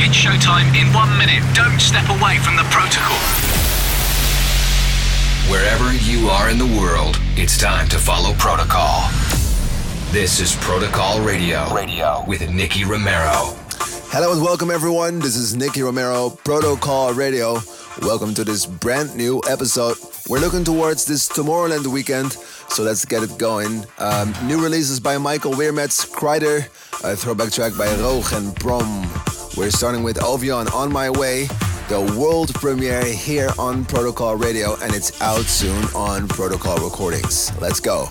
It's showtime in one minute. Don't step away from the protocol. Wherever you are in the world, it's time to follow protocol. This is Protocol Radio. Radio with Nicky Romero. Hello and welcome everyone. This is Nicky Romero, Protocol Radio. Welcome to this brand new episode. We're looking towards this Tomorrowland weekend, so let's get it going. Um, new releases by Michael Weirmetz, Kryder, a throwback track by Roch and Brom. We're starting with Ovion On My Way, the world premiere here on Protocol Radio, and it's out soon on Protocol Recordings. Let's go.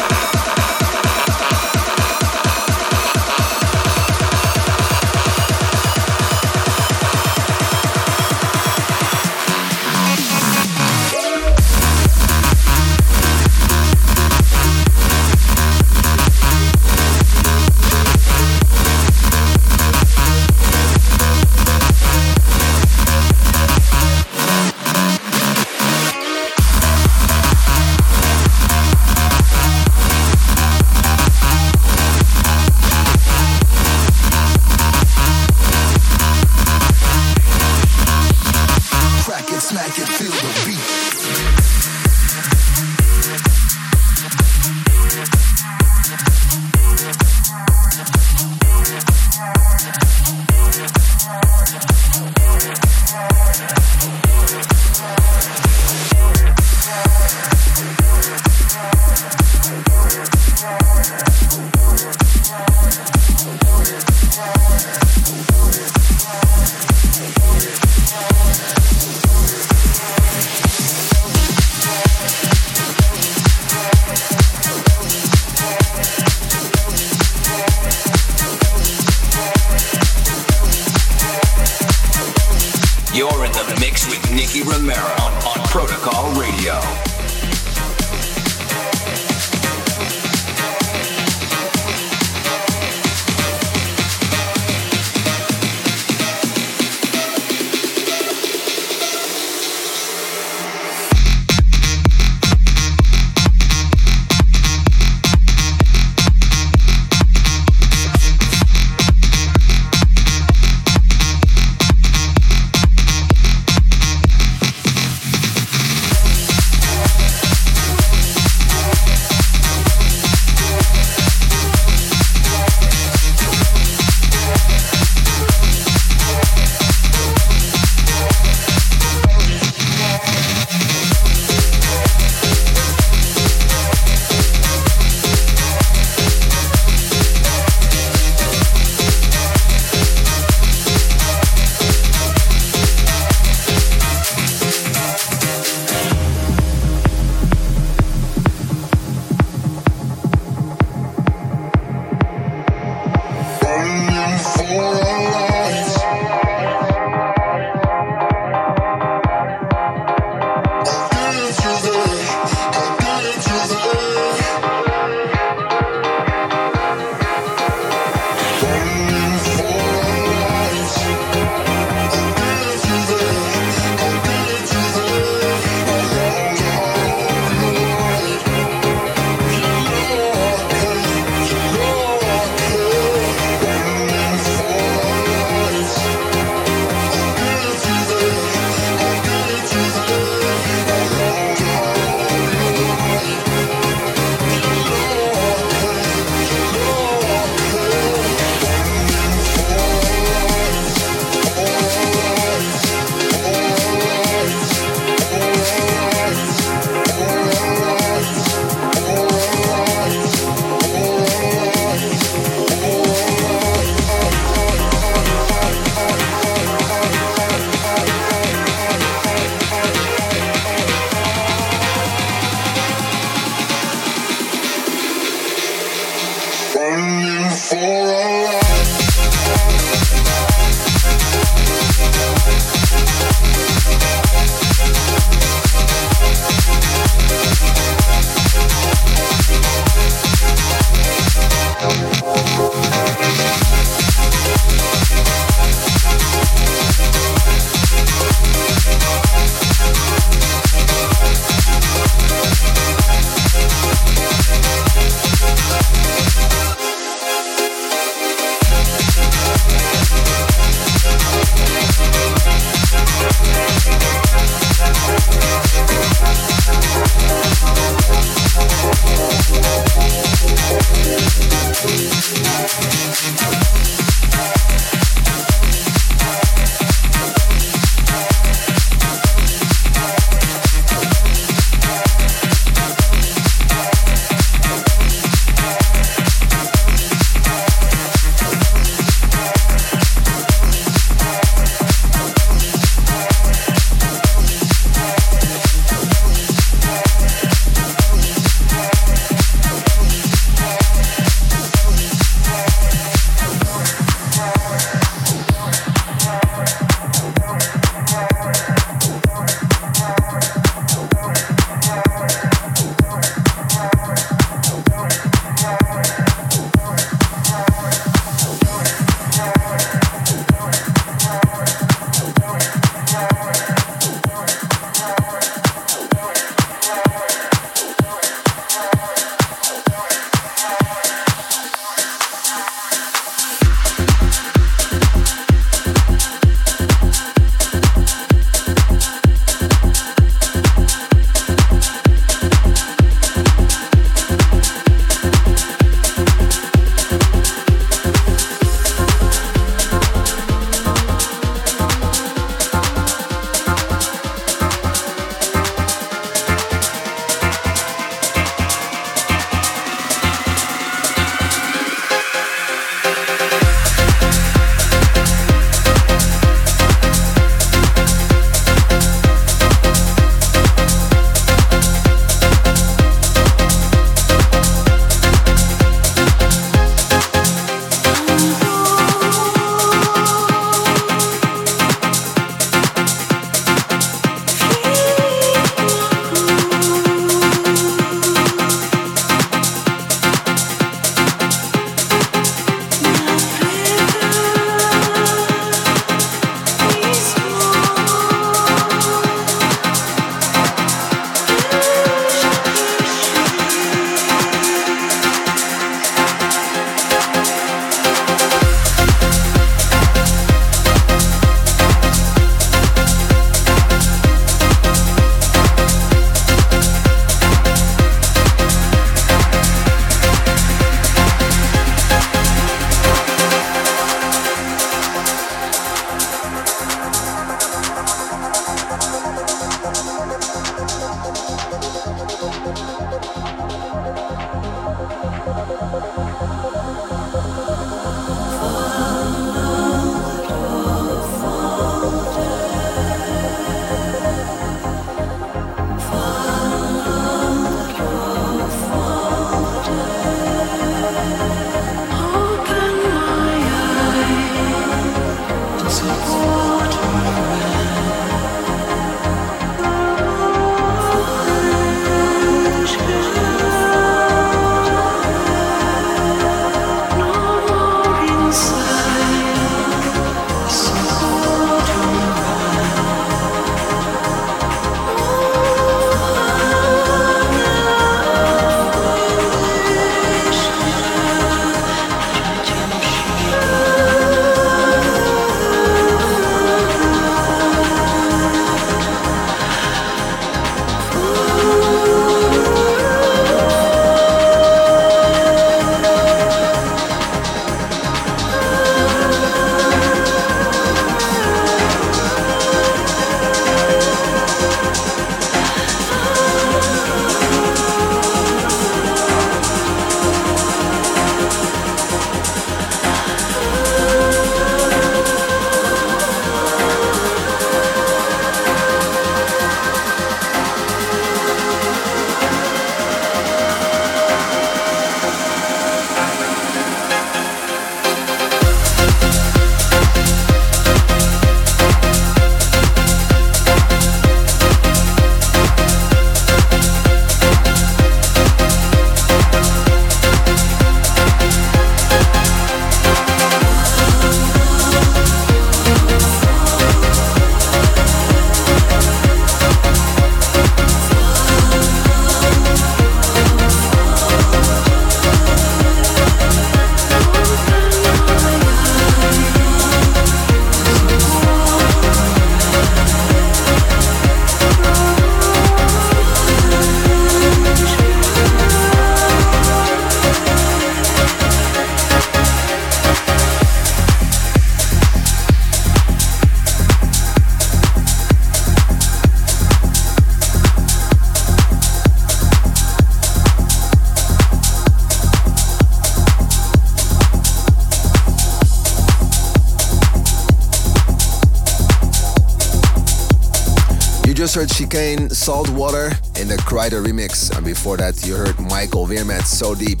Saltwater in the Kryder remix. And before that, you heard Michael Weermet So Deep.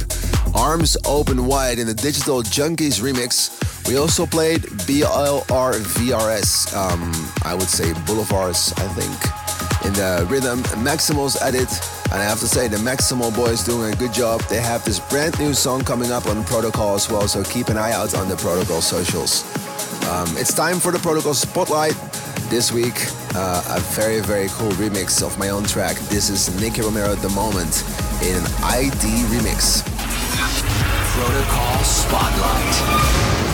Arms Open Wide in the Digital Junkies remix. We also played BLRVRS, um, I would say Boulevards, I think, in the rhythm Maximals edit. And I have to say, the Maximal boys doing a good job. They have this brand new song coming up on Protocol as well, so keep an eye out on the Protocol socials. Um, it's time for the Protocol Spotlight. This week, uh, a very, very cool remix of my own track. This is Nicky Romero at The Moment in an ID remix. Protocol Spotlight.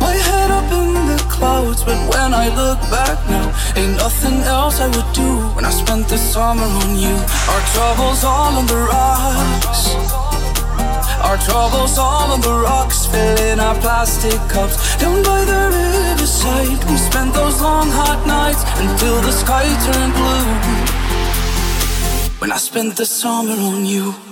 My head up in the clouds, but when I look back now, ain't nothing else I would do when I spent the summer on you. Our troubles all on the rocks. Our troubles all on the rocks, filling our plastic cups. Down by the riverside, we spent those long hot nights until the sky turned blue. When I spent the summer on you.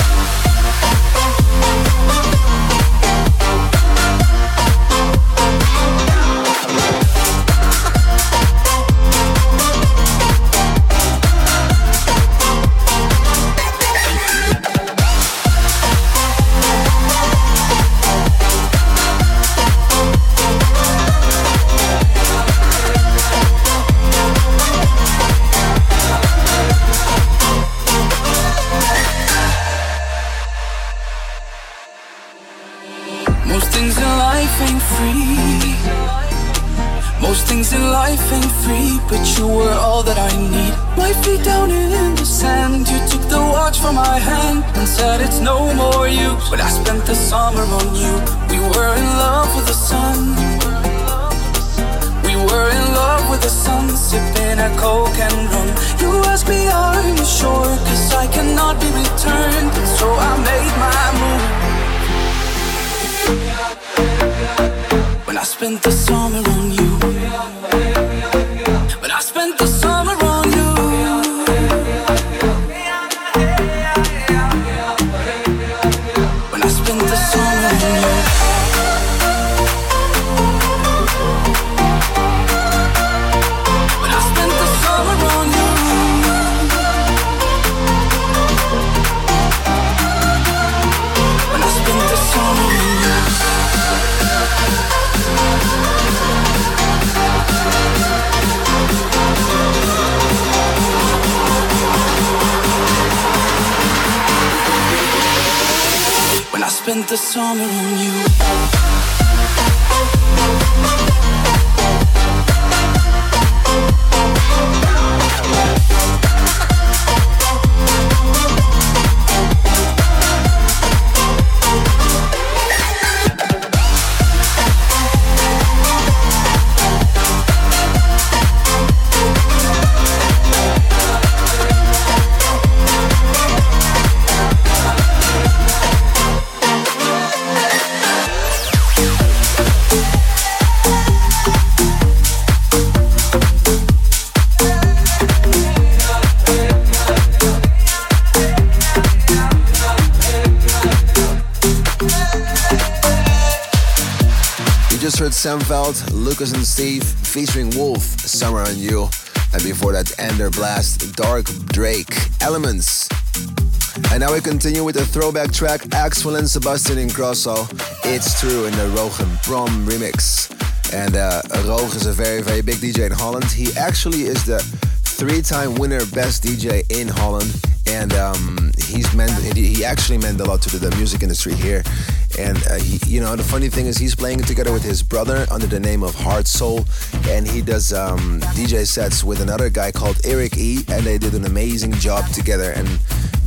summer on Sam Feldt, Lucas and Steve featuring Wulf, Summer on You. And before that, Ender Blast, Dark Drake, Elements. And now we continue with the throwback track Axwell and Sebastian Ingrosso. It's true in the Rogan Prom remix. And uh, is a very, very big DJ in Holland. He actually is the three-time winner best DJ in Holland. And um, he's meant, he actually meant a lot to the music industry here. And uh, he, you know, the funny thing is he's playing it together with his brother under the name of Hardsoul, and he does um, DJ sets with another guy called Erick E, and they did an amazing job together. And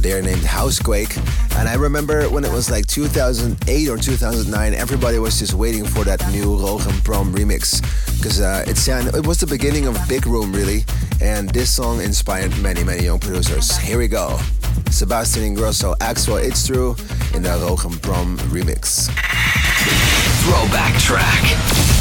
they're named Housequake. And I remember when it was like 2008 or 2009, everybody was just waiting for that new Rogan Prom remix because uh, it's it was the beginning of Big Room really, and this song inspired many many young producers. Here we go. Sebastian Ingrosso, Axwell, It's True in the Rogan Prom remix. Throwback track.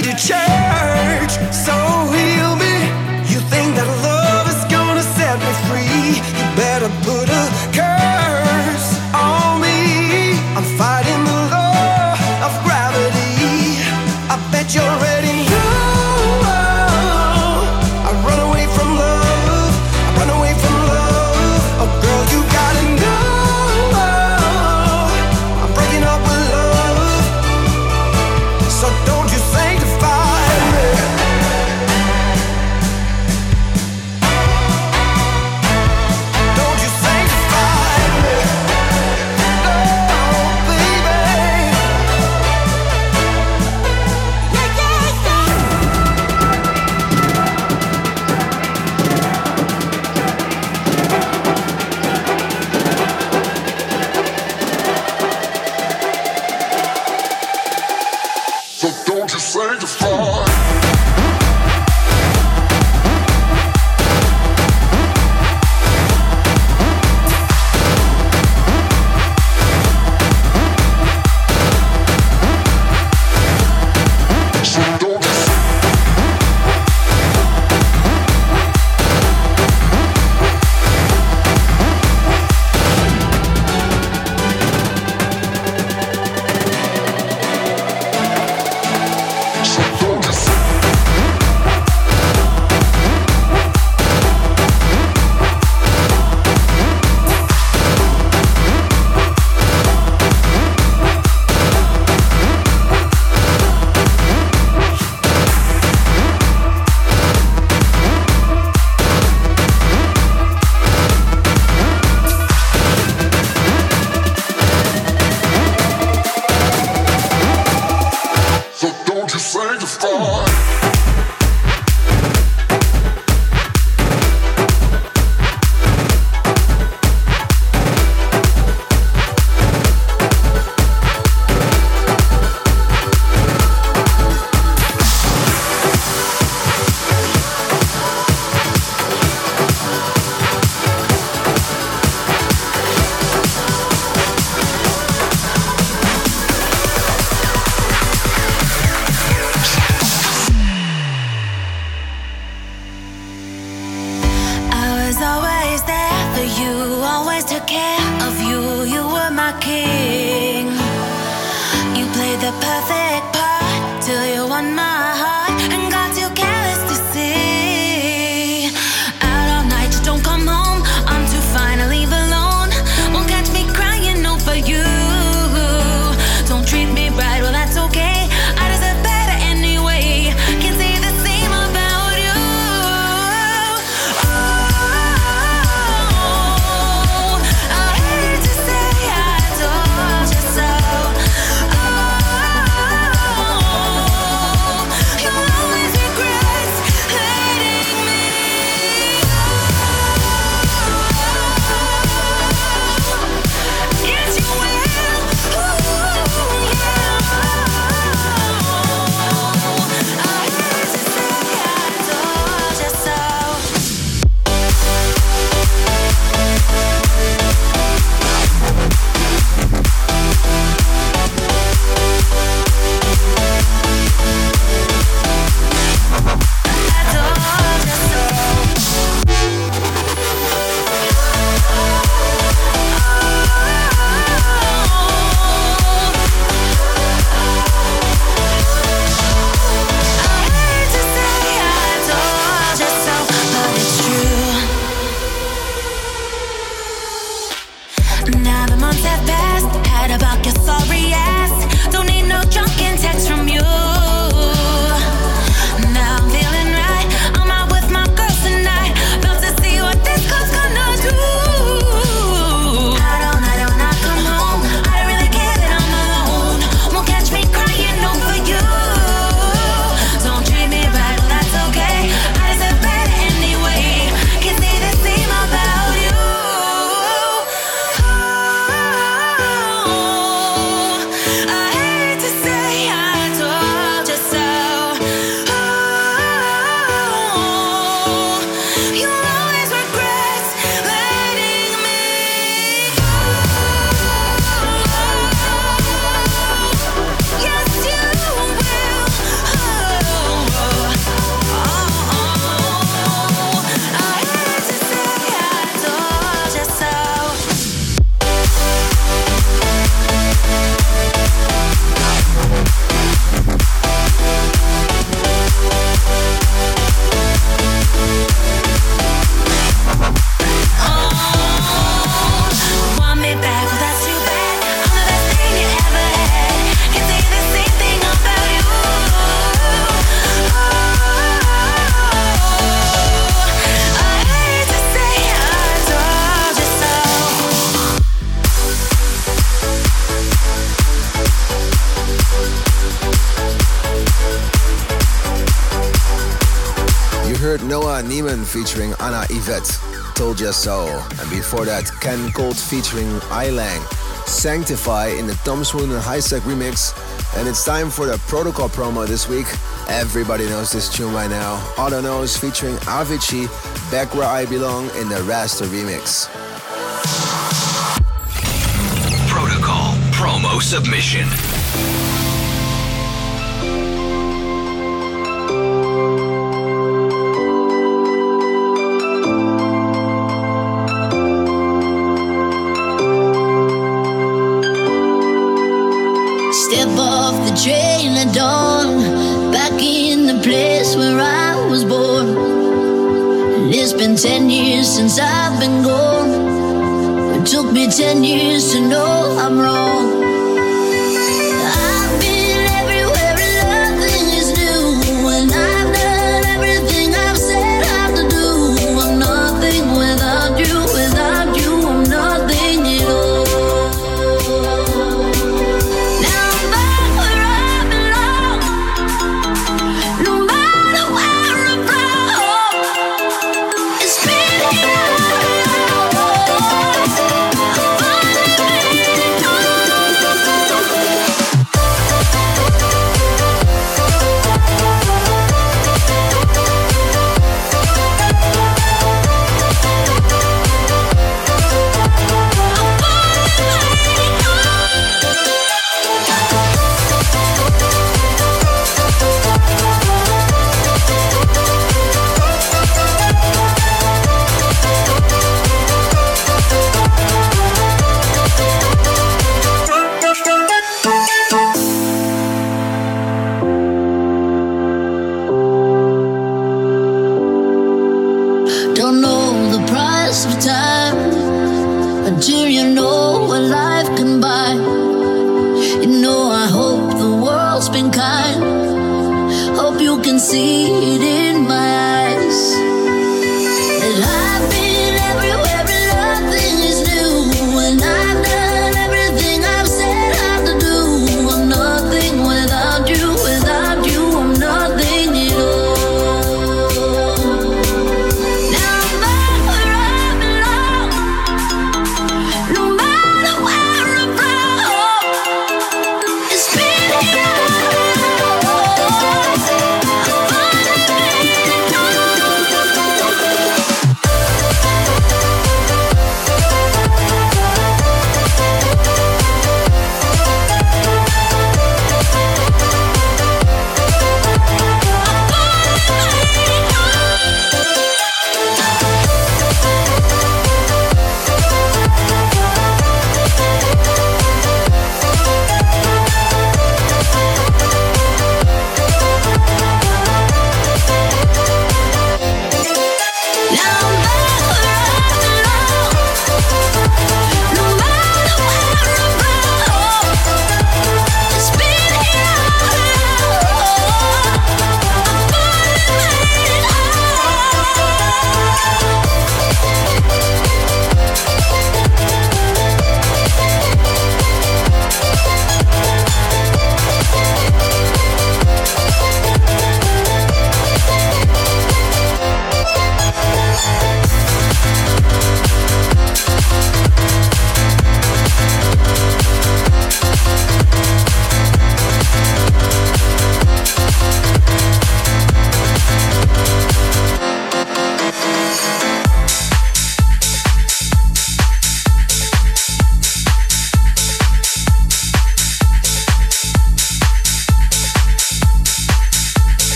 need a church, so heal me. You think that love. Children featuring Anna Yvette, Told Ya So. And before that, Ken Colt featuring Ilang, Sanctify in the Tom Swoon and Highsec remix. And it's time for the Protocol promo this week. Everybody knows this tune by now. Otto Knows featuring Avicii, Back Where I Belong in the Rasta remix. Protocol promo submission. since I've been gone. It took me 10 years to know I'm wrong.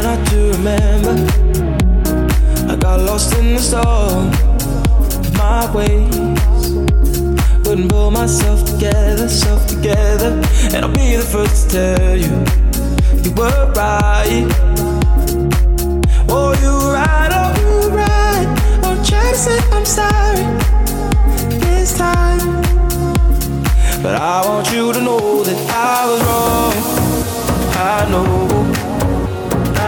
Try not to remember. I got lost in the storm of my ways. Couldn't pull myself together, self together. And I'll be the first to tell you, you were right. Oh, you were right, oh, you were right. I'll try to say I'm sorry this time. But I want you to know that I was wrong. I know,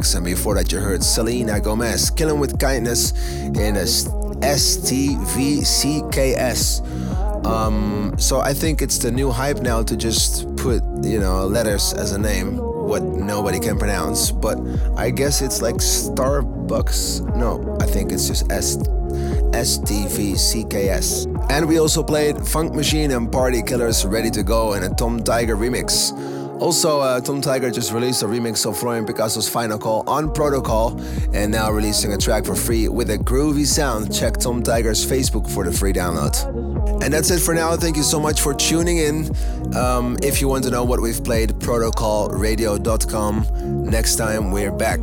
Remix, and before that, you heard Selena Gomez killing with kindness in a STVCKS. Um, so I think it's the new hype now to just put you know letters as a name, what nobody can pronounce. But I guess it's like Starbucks. No, I think it's just S. STVCKS. And we also played Funk Machine and Party Killers Ready to Go in a Tom Tiger remix. Also, uh, Tom Tiger just released a remix of Florian Picasso's Final Call on Protocol and now releasing a track for free with a groovy sound. Check Tom Tiger's Facebook for the free download. And that's it for now. Thank you so much for tuning in. Um, if you want to know what we've played, protocolradio.com. Next time we're back,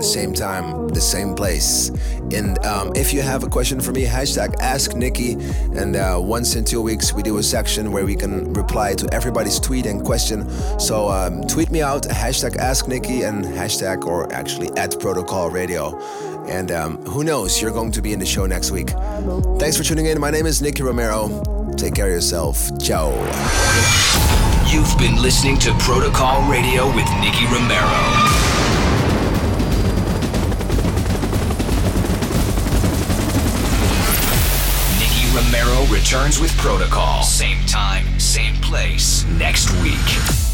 the same time, the same place. And um, if you have a question for me, hashtag Ask Nicky. And uh, once in two weeks, we do a section where we can reply to everybody's tweet and question. So um, tweet me out, hashtag Ask Nicky, and hashtag or actually at Protocol Radio. And um, who knows, you're going to be in the show next week. Thanks for tuning in. My name is Nicky Romero. Take care of yourself. Ciao. You've been listening to Protocol Radio with Nicky Romero. Returns with Protocol. Same time, same place, next week.